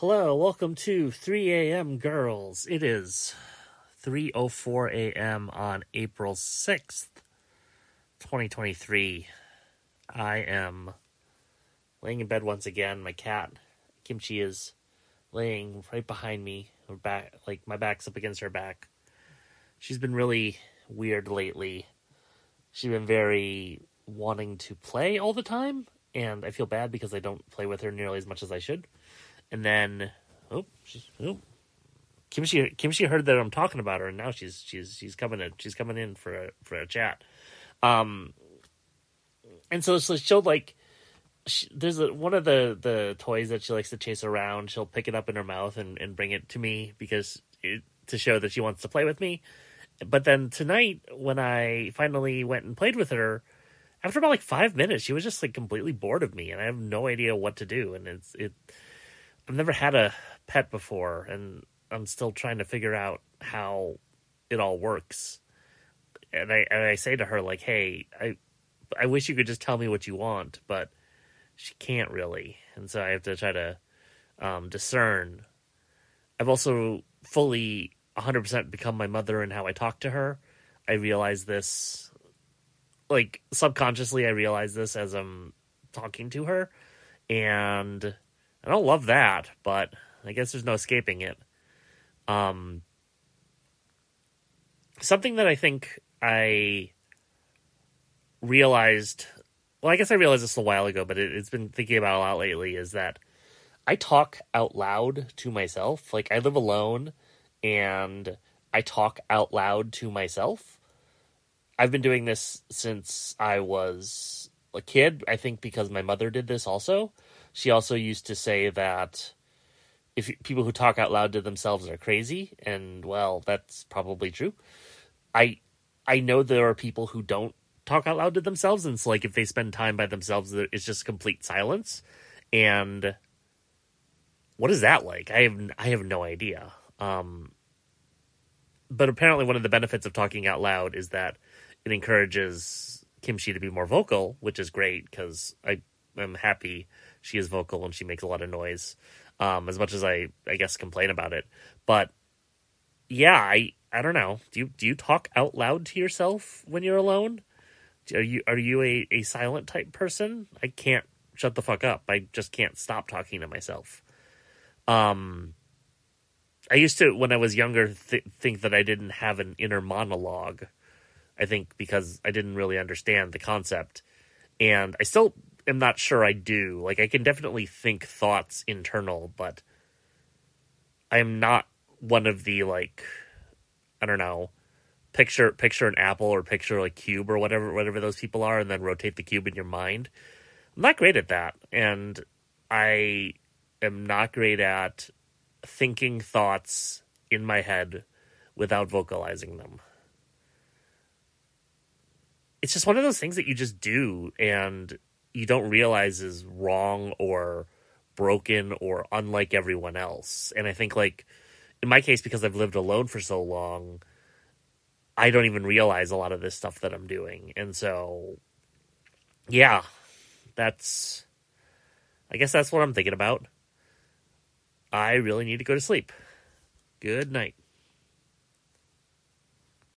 Hello, welcome to 3 a.m. Girls. It is 3:04 a.m. on April 6th, 2023. I am laying in bed once again. My cat Kimchi is laying right behind me, her back like my back's up against her back. She's been really weird lately. She's been very wanting to play all the time, and I feel bad because I don't play with her nearly as much as I should. And then, oh, she's oh, Kimchi Kimchi heard that I'm talking about her, and now she's she's she's coming in she's coming in for a for a chat. Um, and so so she'll like. She, there's a, one of the, the toys that she likes to chase around. She'll pick it up in her mouth and, and bring it to me because it, to show that she wants to play with me. But then tonight, when I finally went and played with her, after about like five minutes, she was just like completely bored of me, and I have no idea what to do. And it's it. I've never had a pet before, and I'm still trying to figure out how it all works. And I and I say to her like, "Hey, I I wish you could just tell me what you want, but she can't really." And so I have to try to um, discern. I've also fully 100% become my mother and how I talk to her. I realize this like subconsciously I realize this as I'm talking to her and I don't love that, but I guess there's no escaping it. Um, something that I think I realized, well, I guess I realized this a while ago, but it, it's been thinking about a lot lately is that I talk out loud to myself. Like I live alone and I talk out loud to myself. I've been doing this since I was a kid. I think because my mother did this also. She also used to say that if people who talk out loud to themselves are crazy, and well, that's probably true. I I know there are people who don't talk out loud to themselves, and it's like if they spend time by themselves, it's just complete silence. And what is that like? I have I have no idea. Um, but apparently, one of the benefits of talking out loud is that it encourages Kimchi to be more vocal, which is great because I am happy she is vocal and she makes a lot of noise. Um, as much as I, I guess, complain about it, but yeah, I, I don't know. Do you do you talk out loud to yourself when you're alone? Are you are you a, a silent type person? I can't shut the fuck up. I just can't stop talking to myself. Um, I used to when I was younger th- think that I didn't have an inner monologue. I think because I didn't really understand the concept, and I still am not sure I do. Like I can definitely think thoughts internal, but I am not one of the like I don't know picture picture an apple or picture a cube or whatever whatever those people are and then rotate the cube in your mind. I'm not great at that and I am not great at thinking thoughts in my head without vocalizing them. It's just one of those things that you just do and you don't realize is wrong or broken or unlike everyone else. And I think like in my case because I've lived alone for so long, I don't even realize a lot of this stuff that I'm doing. And so yeah, that's I guess that's what I'm thinking about. I really need to go to sleep. Good night.